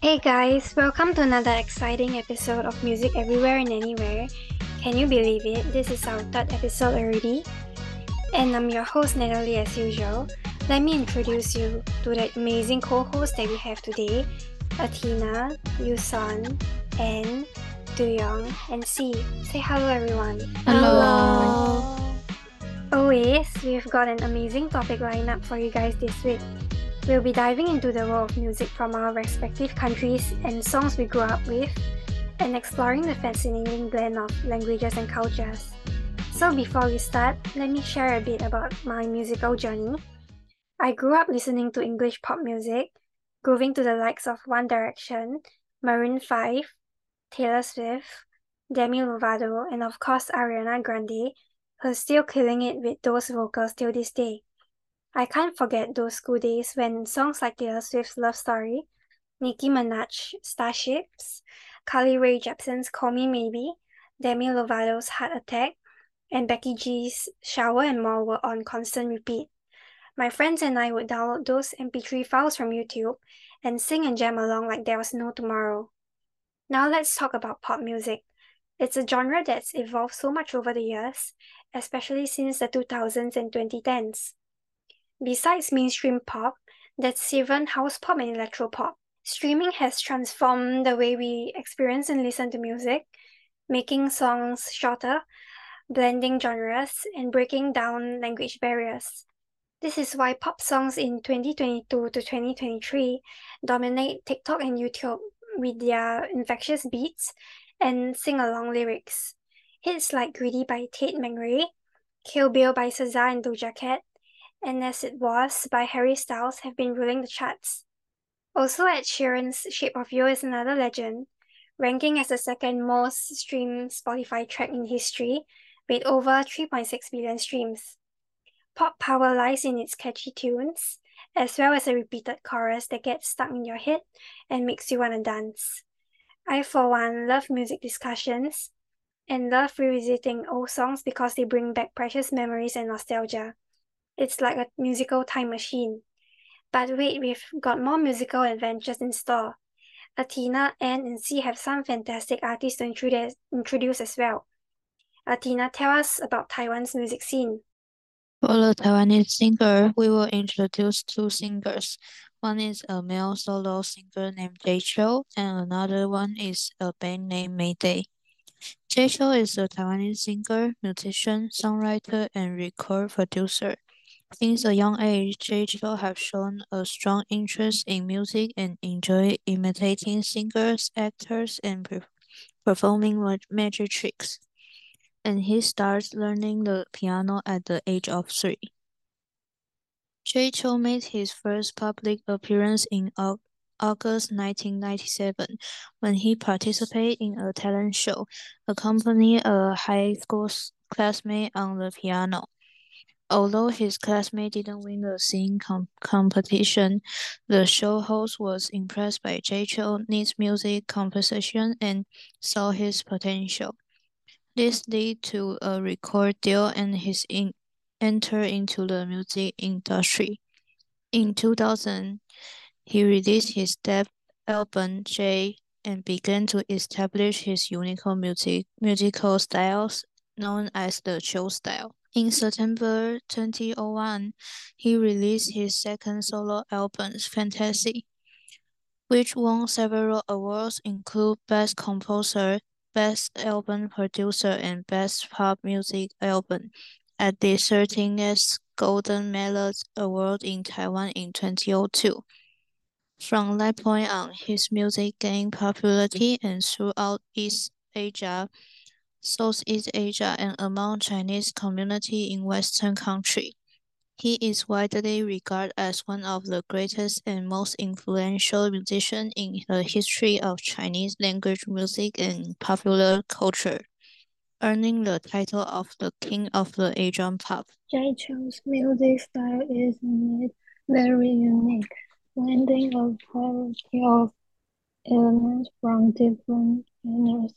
Hey guys, welcome to another exciting episode of Music Everywhere and Anywhere. Can you believe it? This is our third episode already. And I'm your host Natalie as usual. Let me introduce you to the amazing co-hosts that we have today. Athena, Yusan, Anne, Duyong, and C. Say hello everyone. Hello. Always, we've got an amazing topic lined up for you guys this week. We'll be diving into the world of music from our respective countries and songs we grew up with, and exploring the fascinating blend of languages and cultures. So, before we start, let me share a bit about my musical journey. I grew up listening to English pop music, grooving to the likes of One Direction, Maroon 5, Taylor Swift, Demi Lovato, and of course Ariana Grande, who's still killing it with those vocals till this day. I can't forget those school days when songs like Taylor Swift's Love Story, Nicki Minaj Starships, Carly Rae Jepsen's Call Me Maybe, Demi Lovato's Heart Attack, and Becky G's Shower and More were on constant repeat. My friends and I would download those MP3 files from YouTube and sing and jam along like there was no tomorrow. Now let's talk about pop music. It's a genre that's evolved so much over the years, especially since the 2000s and 2010s. Besides mainstream pop, that's even house pop and electro pop. Streaming has transformed the way we experience and listen to music, making songs shorter, blending genres, and breaking down language barriers. This is why pop songs in 2022 to 2023 dominate TikTok and YouTube with their infectious beats and sing along lyrics. Hits like Greedy by Tate McRae, Kill Bill by SZA and Doja Cat, and As It Was by Harry Styles have been ruling the charts. Also, Ed Sheeran's Shape of You is another legend, ranking as the second most streamed Spotify track in history with over 3.6 billion streams. Pop power lies in its catchy tunes, as well as a repeated chorus that gets stuck in your head and makes you want to dance. I, for one, love music discussions and love revisiting old songs because they bring back precious memories and nostalgia. It's like a musical time machine. But wait, we've got more musical adventures in store. Athena, Anne, and C have some fantastic artists to introduce, introduce as well. Athena, tell us about Taiwan's music scene. For the Taiwanese singer, we will introduce two singers. One is a male solo singer named Jay Chou, and another one is a band named Mayday. Jay Chou is a Taiwanese singer, musician, songwriter, and record producer. Since a young age, Jay Chou has shown a strong interest in music and enjoy imitating singers, actors, and performing magic tricks. And he starts learning the piano at the age of three. Jay Chou made his first public appearance in August 1997 when he participated in a talent show, accompanying a high school classmate on the piano. Although his classmate didn't win the singing com competition, the show host was impressed by Jay Chou's music composition and saw his potential. This led to a record deal and his in enter into the music industry. In 2000, he released his debut album J and began to establish his unique music musical styles known as the Chill style. In September 2001, he released his second solo album, Fantasy, which won several awards, including Best Composer, Best Album Producer, and Best Pop Music Album at the 13th Golden Melody Award in Taiwan in 2002. From that point on, his music gained popularity and throughout East Asia Southeast Asia and among Chinese community in Western country. He is widely regarded as one of the greatest and most influential musicians in the history of Chinese language music and popular culture, earning the title of the King of the Asian Pop. Jay Chou's music style is very unique, blending a variety of elements from different genres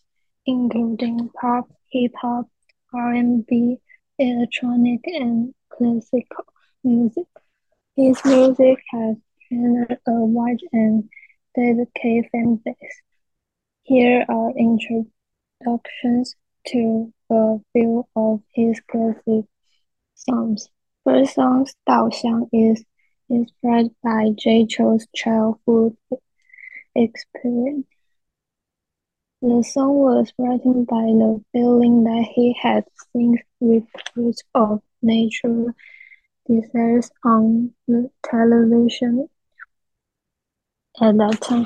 including pop, hip hop, R&B, electronic, and classical music. His music has garnered a wide and dedicated fan base. Here are introductions to a few of his classic songs. First song, Dao Xiang, is inspired by Jay Chou's childhood experience. The song was written by the feeling that he had seen reports of natural disasters on the television at that time,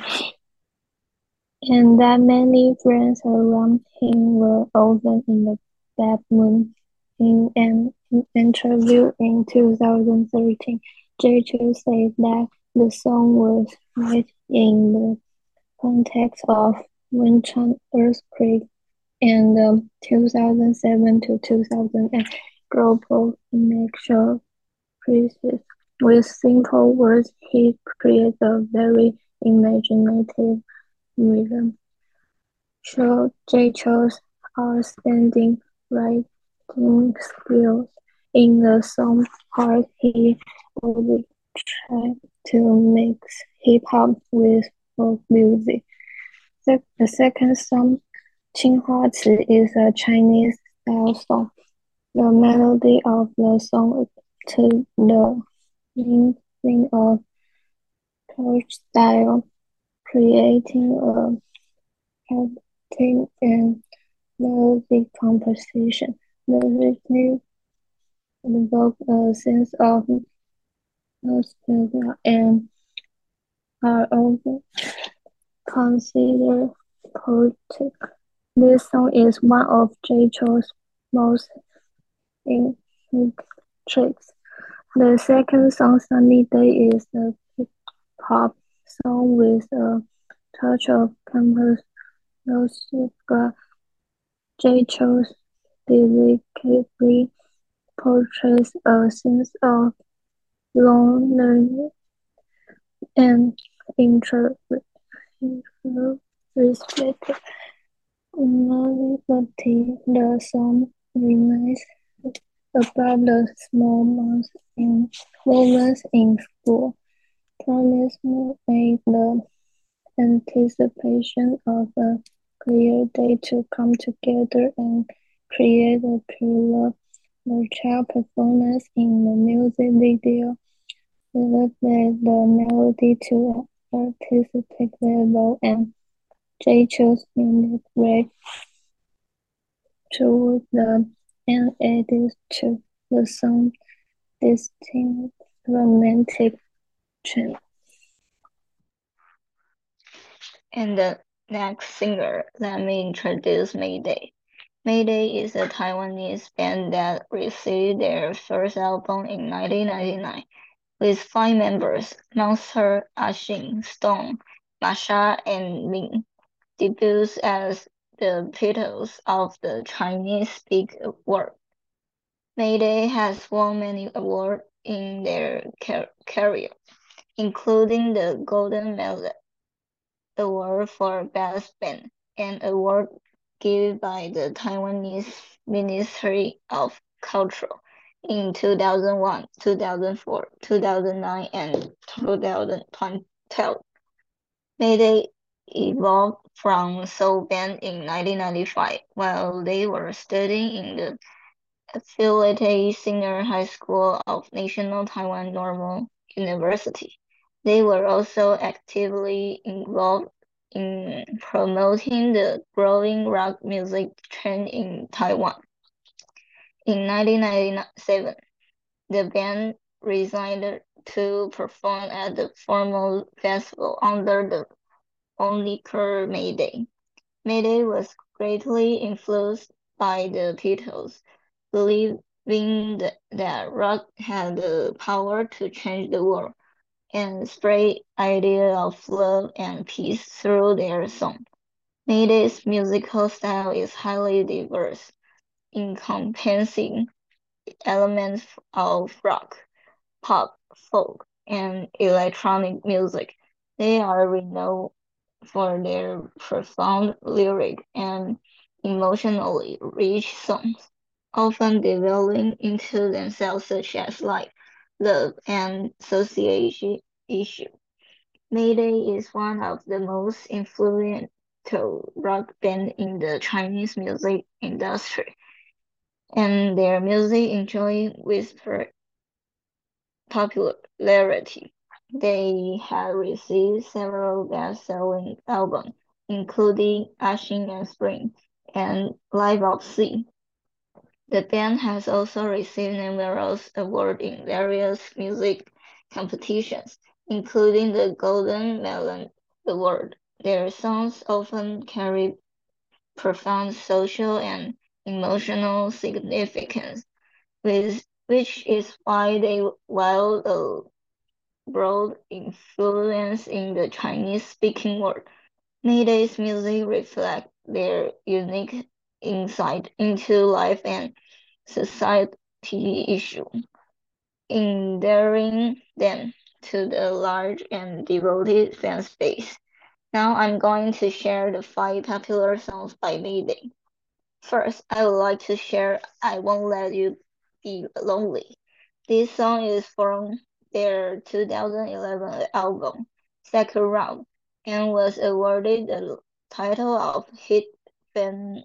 and that many friends around him were often in the bad mood. In an interview in 2013, Jay Chou said that the song was written in the context of Wenchuan earthquake and the 2007 to 2008 global financial crisis. With simple words, he created a very imaginative rhythm. Show Jay Chou's outstanding writing skills. In the song part, he would try to mix hip hop with folk music. The second song, Qinghua Ci, is a Chinese style song. The melody of the song to the thing of church style, creating a pattern and melodic composition. The rhythm evokes a sense of nostalgia and are often considered poetic. This song is one of Jay Chou's most tricks. The second song, Sunny Day, is a pop song with a touch of campus music. Jay Chou delicately portrays a sense of loneliness and intro respect melody. The song reminds about the small moments in moments in school. Promise made the anticipation of a clear day to come together and create a the child performance in the music video elevated the melody to artistic level and music break toward the end added to the song's distinct romantic tone. And the next singer, let me introduce Mayday. Mayday is a Taiwanese band that released their first album in 1999 with five members, Monster, Ashin, Stone, Masa, and Ming, Debuts as the Beatles of the Chinese speak world. Mayday has won many awards in their career, including the Golden Melody Award for Best Band, an award given by the Taiwanese Ministry of Culture in 2001, 2004, 2009, and 2012. Mayday evolved from soul band in 1995 while they were studying in the affiliated senior high school of National Taiwan Normal University. They were also actively involved in promoting the growing rock music trend in Taiwan. In 1997, the band resigned to perform at the Formoz Festival under the only moniker Mayday. Mayday was greatly influenced by the Beatles, believing that, that rock had the power to change the world and spread idea of love and peace through their song. Mayday's musical style is highly diverse, encompassing elements of rock, pop, folk, and electronic music. They are renowned for their profound lyric and emotionally rich songs, often delving into themselves such as life, love, and association issue. Mayday is one of the most influential rock bands in the Chinese music industry, and their music enjoyed widespread popularity. They have received several best-selling albums, including Ashing and Spring and Live of Sea. The band has also received numerous awards in various music competitions, including the Golden Melody Award. Their songs often carry profound social and emotional significance, with, which is why they wield a broad influence in the Chinese-speaking world. Mayday's music reflects their unique insight into life and society issues, endearing them to the large and devoted fan base. Now I'm going to share the five popular songs by Mayday. First, I would like to share I Won't Let You Be Lonely. This song is from their 2011 album, Second Round, and was awarded the title of Hit FM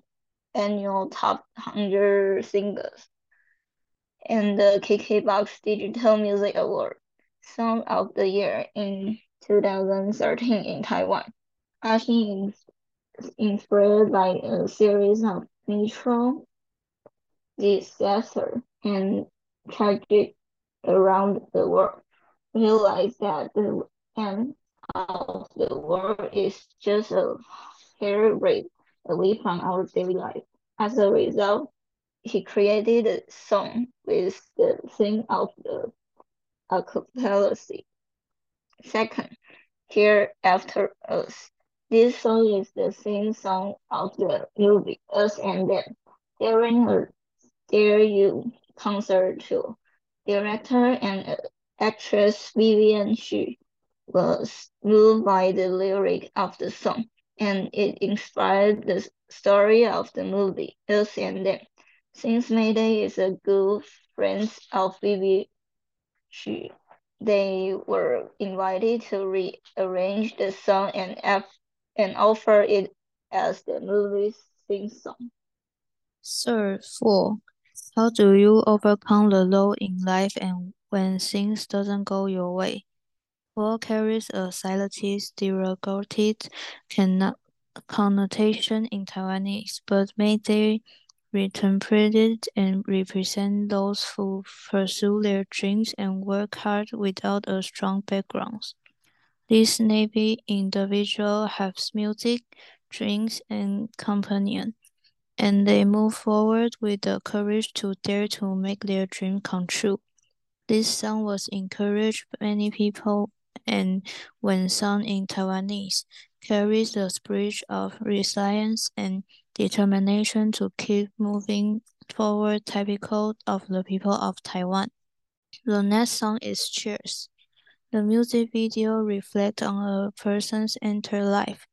Annual Top 100 Singles and the KKBOX Digital Music Award, Song of the Year in 2013 in Taiwan. Ashin is inspired by a series of natural disaster and tragic around the world. Realize that the end of the world is just a hair away from our daily life. As a result, he created a song with the theme of the apocalypse. Second, Here After Us. This song is the theme song of the movie Us and Them. During a Dare You concert tour, director and actress Vivian Xu was moved by the lyric of the song, and it inspired the story of the movie Us and Them. Since Mayday is a good friend of Vivian Xu, they were invited to rearrange the song and, and offer it as the movie's theme song. Third, four. How do you overcome the low in life and when things doesn't go your way? Four carries a slightly derogatory connotation in Taiwanese, but Mayday reinterpreted and represent those who pursue their dreams and work hard without a strong background. These Navy individuals have music, drinks, and companion, and they move forward with the courage to dare to make their dream come true. This song was encouraged many people and when sung in Taiwanese, carries the spirit of resilience and determination to keep moving forward typical of the people of Taiwan. The next song is Cheers. The music video reflects on a person's entire life,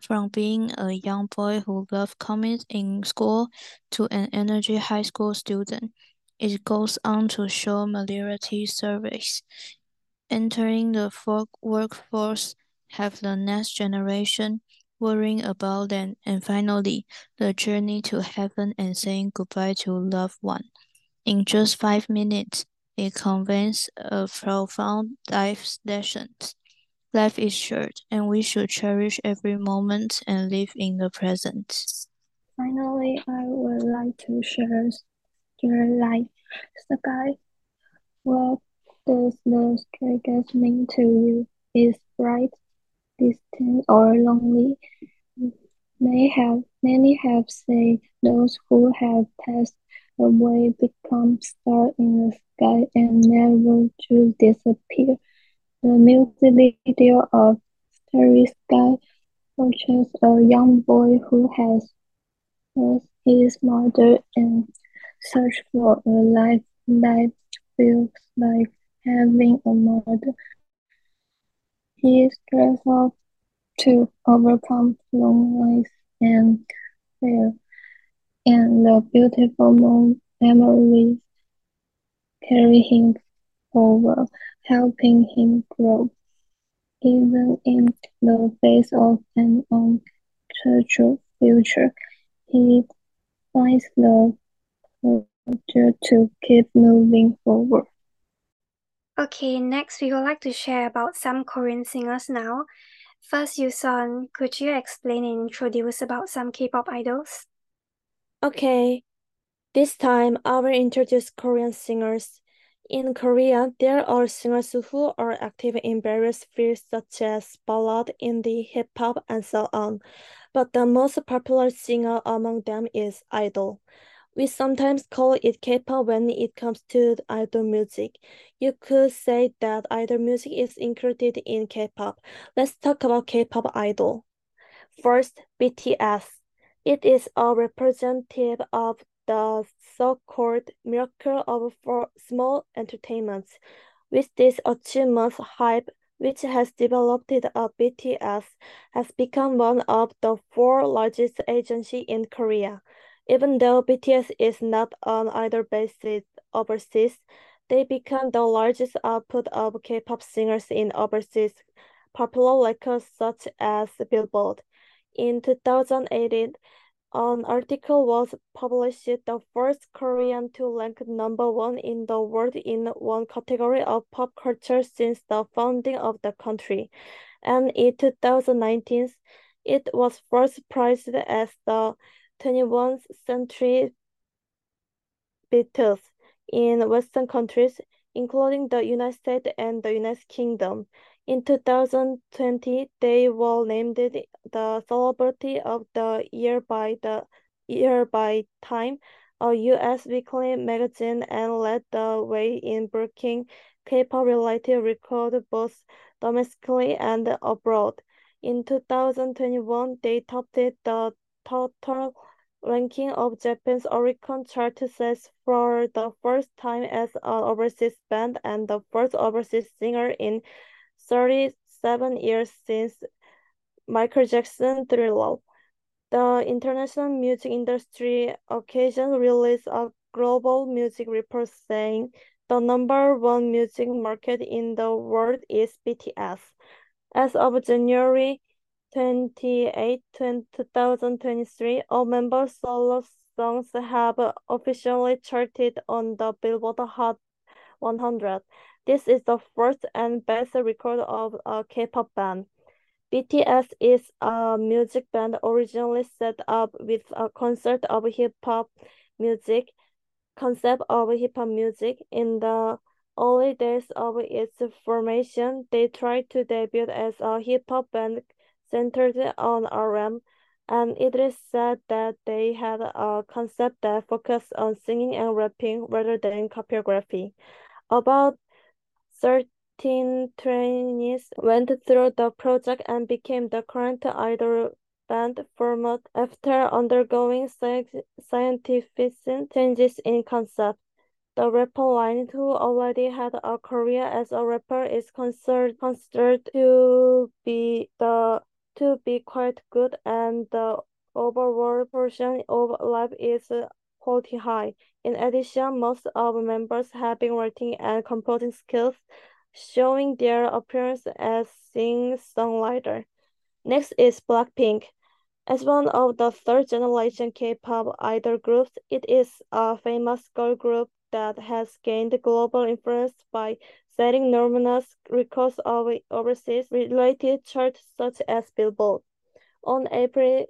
from being a young boy who loved comics in school to an energy high school student. It goes on to show military service, entering the workforce, have the next generation, worrying about them, and finally, the journey to heaven and saying goodbye to loved one. In just five minutes, it conveys a profound life lesson. Life is short, and we should cherish every moment and live in the present. Finally, I would like to share your life sky. What does the sky mean to you? Is bright, distant or lonely. May have many have said those who have passed away become stars in the sky and never to disappear. The music video of Starry Sky portrays a young boy who has lost his mother and search for a life that feels like having a mother. He struggles to overcome loneliness and fear, and the beautiful memories carry him forward, helping him grow. even in the face of an uncertain future, he finds the courage to keep moving forward. Okay, next we would like to share about some Korean singers now. First, Yusun, could you explain and introduce about some K-pop idols? Okay, this time I will introduce Korean singers. In Korea, there are singers who are active in various fields such as ballad, indie, hip hop, and so on. But the most popular singer among them is idol. We sometimes call it K-pop when it comes to idol music. You could say that idol music is included in K-pop. Let's talk about K-pop idol. First, BTS. It is a representative of the so-called miracle of small entertainments. With this achievement, HYBE, which has developed a BTS, has become one of the four largest agencies in Korea. Even though BTS is not on either basis overseas, they become the largest output of K-pop singers in overseas popular records such as Billboard. In 2018, an article was published the first Korean to rank number one in the world in one category of pop culture since the founding of the country. And in 2019, it was first prized as the 21st century Beatles in Western countries, including the United States and the United Kingdom. In 2020, they were named the Celebrity of the Year by the Year by Time, a U.S. weekly magazine, and led the way in breaking K-pop related records both domestically and abroad. In 2021, they topped the total ranking of Japan's Oricon chart says for the first time as an overseas band and the first overseas singer in 37 years since Michael Jackson Thriller. The international music industry occasionally released a global music report saying the number one music market in the world is BTS. As of January 28, 2023, all member solo songs have officially charted on the Billboard Hot 100. This is the first and best record of a K-pop band. BTS is a music band originally set up with a concept of hip-hop music, concept of hip-hop music. In the early days of its formation, they tried to debut as a hip-hop band centered on RM, and it is said that they had a concept that focused on singing and rapping rather than choreography. About 13 trainees went through the project and became the current idol band format after undergoing scientific changes in concept. The rapper Line, who already had a career as a rapper, is considered, considered to be the to be quite good, and the overall portion of life is quality high. In addition, most of members have been writing and composing skills, showing their appearance as singer-songwriter. Next is Blackpink. As one of the third generation K-pop idol groups, it is a famous girl group that has gained global influence by setting numerous records of overseas related charts such as Billboard. On April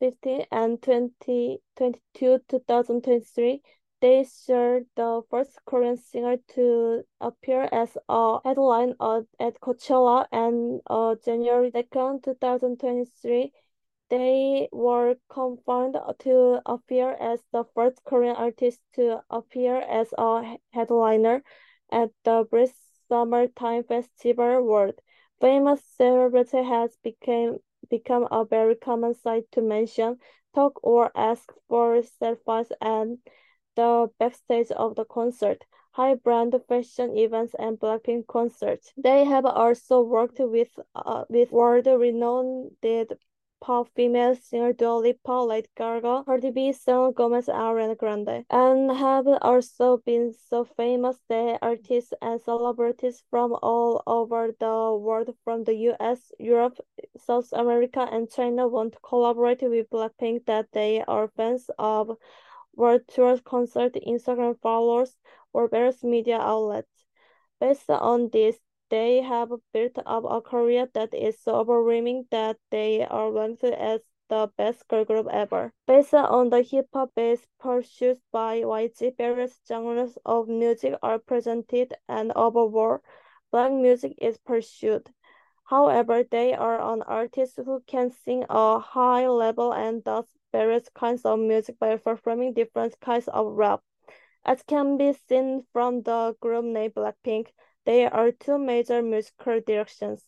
15 and 2022, 2023, they shared the first Korean singer to appear as a headline at Coachella, and on January 2nd, 2023, they were confirmed to appear as the first Korean artist to appear as a headliner at the British Summertime Festival World. Famous celebrity has became become a very common sight to mention, talk or ask for selfies and the backstage of the concert, high brand fashion events, and Blackpink concerts. They have also worked with uh, with world renowned pop female singer Dolly Lady Gaga, Cardi B, Selena Gomez, Ariana Grande, and have also been so famous that artists and celebrities from all over the world, from the US, Europe, South America, and China, want to collaborate with Blackpink that they are fans of world tour concert Instagram followers or various media outlets. Based on this, they have built up a career that is so overwhelming that they are ranked as the best girl group ever. Based on the hip hop base pursued by YG, various genres of music are presented and overall, black music is pursued. However, they are an artist who can sing a high level and does various kinds of music by performing different kinds of rap. As can be seen from the group name Blackpink, there are two major musical directions,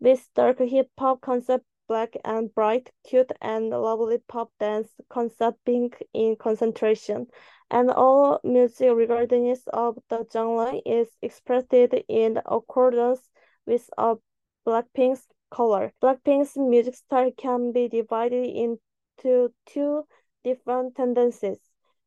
with dark hip-hop concept black and bright, cute and lovely pop dance concept being in concentration, and all music regardless of the genre is expressed in accordance with a Blackpink's color. Blackpink's music style can be divided into two different tendencies.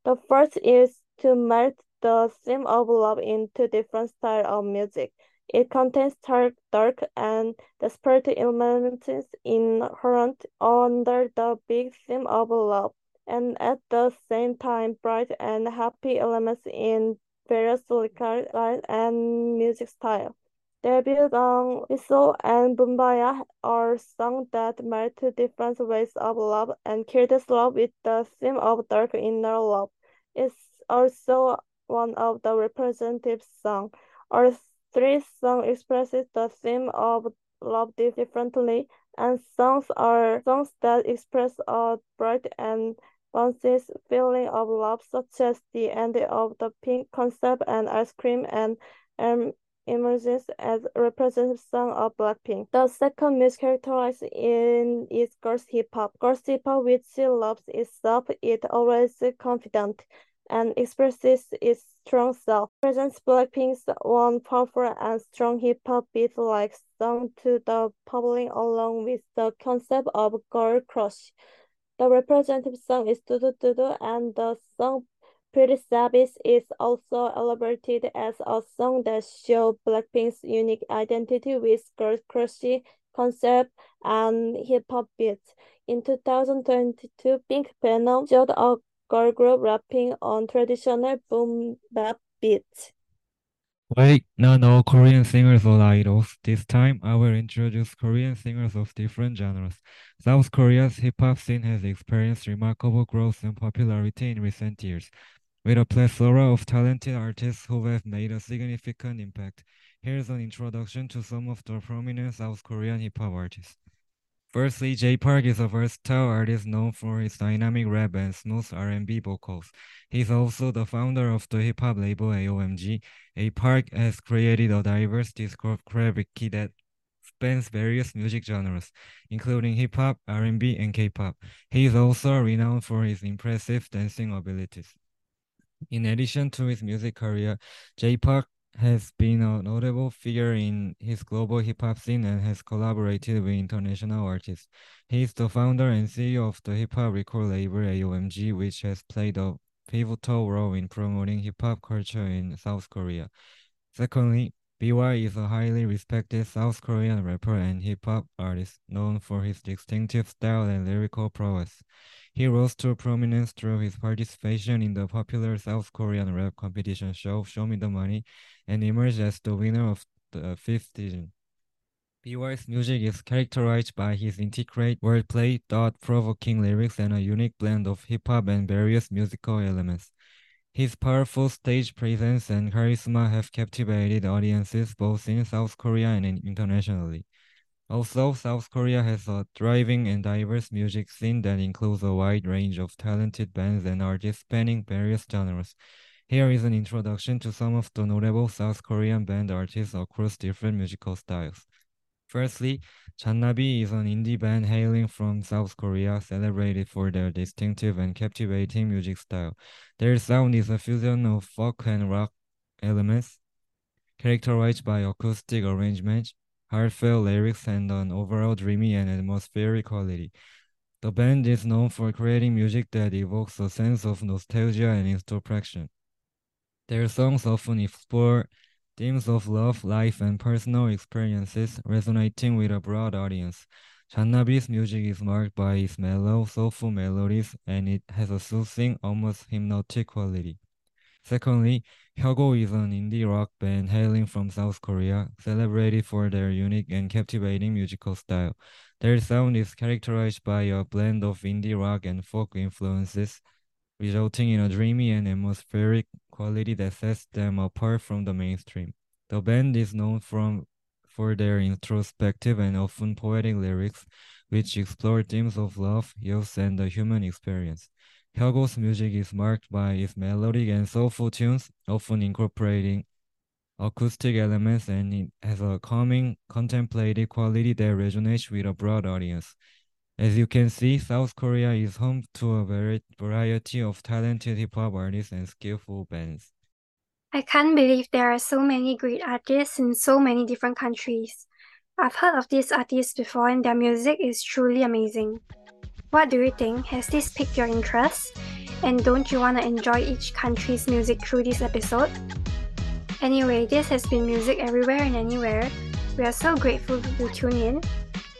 The first is to melt the theme of love in two different styles of music. It contains dark, dark and desperate elements inherent under the big theme of love, and at the same time bright and happy elements in various lyrical and music styles. Debut on Whistle and Boombayah are songs that melt different ways of love and kills love with the theme of dark inner love. It's also one of the representative songs. Our three songs expresses the theme of love differently, and songs are songs that express a bright and bouncy feeling of love, such as the end of the pink concept and ice cream and um, emerges as representative song of Blackpink. The second music characterized in is girls hip hop. Girls hip hop, which loves itself, it always confident and expresses its strong self. Presents Blackpink's one powerful and strong hip-hop beat-like song to the public along with the concept of girl crush. The representative song is DDU-DU DDU-DU and the song Pretty Savage is also elaborated as a song that shows Blackpink's unique identity with girl crushy concept and hip-hop beats. In 2022, Pink Venom showed a girl group rapping on traditional boom bap beats. Wait, not all Korean singers are idols. This time, I will introduce Korean singers of different genres. South Korea's hip-hop scene has experienced remarkable growth and popularity in recent years, with a plethora of talented artists who have made a significant impact. Here's an introduction to some of the prominent South Korean hip-hop artists. Firstly, Jay Park is a versatile artist known for his dynamic rap and smooth R&B vocals. He's also the founder of the hip-hop label AOMG. A Park has created a diverse discography that spans various music genres, including hip-hop, R&B, and K-pop. He is also renowned for his impressive dancing abilities. In addition to his music career, Jay Park has been a notable figure in his global hip hop scene and has collaborated with international artists. He is the founder and CEO of the hip hop record label AOMG, which has played a pivotal role in promoting hip hop culture in South Korea. Secondly, BewhY is a highly respected South Korean rapper and hip hop artist known for his distinctive style and lyrical prowess. He rose to prominence through his participation in the popular South Korean rap competition show Show Me the Money and emerged as the winner of the fifth season. BewhY's music is characterized by his intricate wordplay, thought-provoking lyrics, and a unique blend of hip-hop and various musical elements. His powerful stage presence and charisma have captivated audiences both in South Korea and internationally. Also, South Korea has a thriving and diverse music scene that includes a wide range of talented bands and artists spanning various genres. Here is an introduction to some of the notable South Korean band artists across different musical styles. Firstly, Jannabi is an indie band hailing from South Korea, celebrated for their distinctive and captivating music style. Their sound is a fusion of folk and rock elements, characterized by acoustic arrangements, heartfelt lyrics, and an overall dreamy and atmospheric quality. The band is known for creating music that evokes a sense of nostalgia and introspection. Their songs often explore themes of love, life, and personal experiences, resonating with a broad audience. Jannabi's music is marked by its mellow, soulful melodies, and it has a soothing, almost hypnotic quality. Secondly, Hyukoh is an indie rock band hailing from South Korea, celebrated for their unique and captivating musical style. Their sound is characterized by a blend of indie rock and folk influences, resulting in a dreamy and atmospheric quality that sets them apart from the mainstream. The band is known from for their introspective and often poetic lyrics, which explore themes of love, youth, and the human experience. Hyukoh's music is marked by its melodic and soulful tunes, often incorporating acoustic elements, and it has a calming, contemplative quality that resonates with a broad audience. As you can see, South Korea is home to a variety of talented hip-hop artists and skillful bands. I can't believe there are so many great artists in so many different countries. I've heard of these artists before and their music is truly amazing. What do you think? Has this piqued your interest? And don't you want to enjoy each country's music through this episode? Anyway, this has been Music Everywhere and Anywhere. We are so grateful you tune in,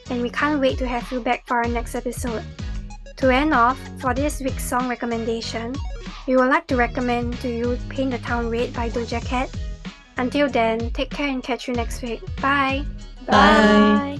and we can't wait to have you back for our next episode. To end off, for this week's song recommendation, we would like to recommend to you Paint the Town Red by Doja Cat. Until then, take care and catch you next week. Bye! Bye. Bye.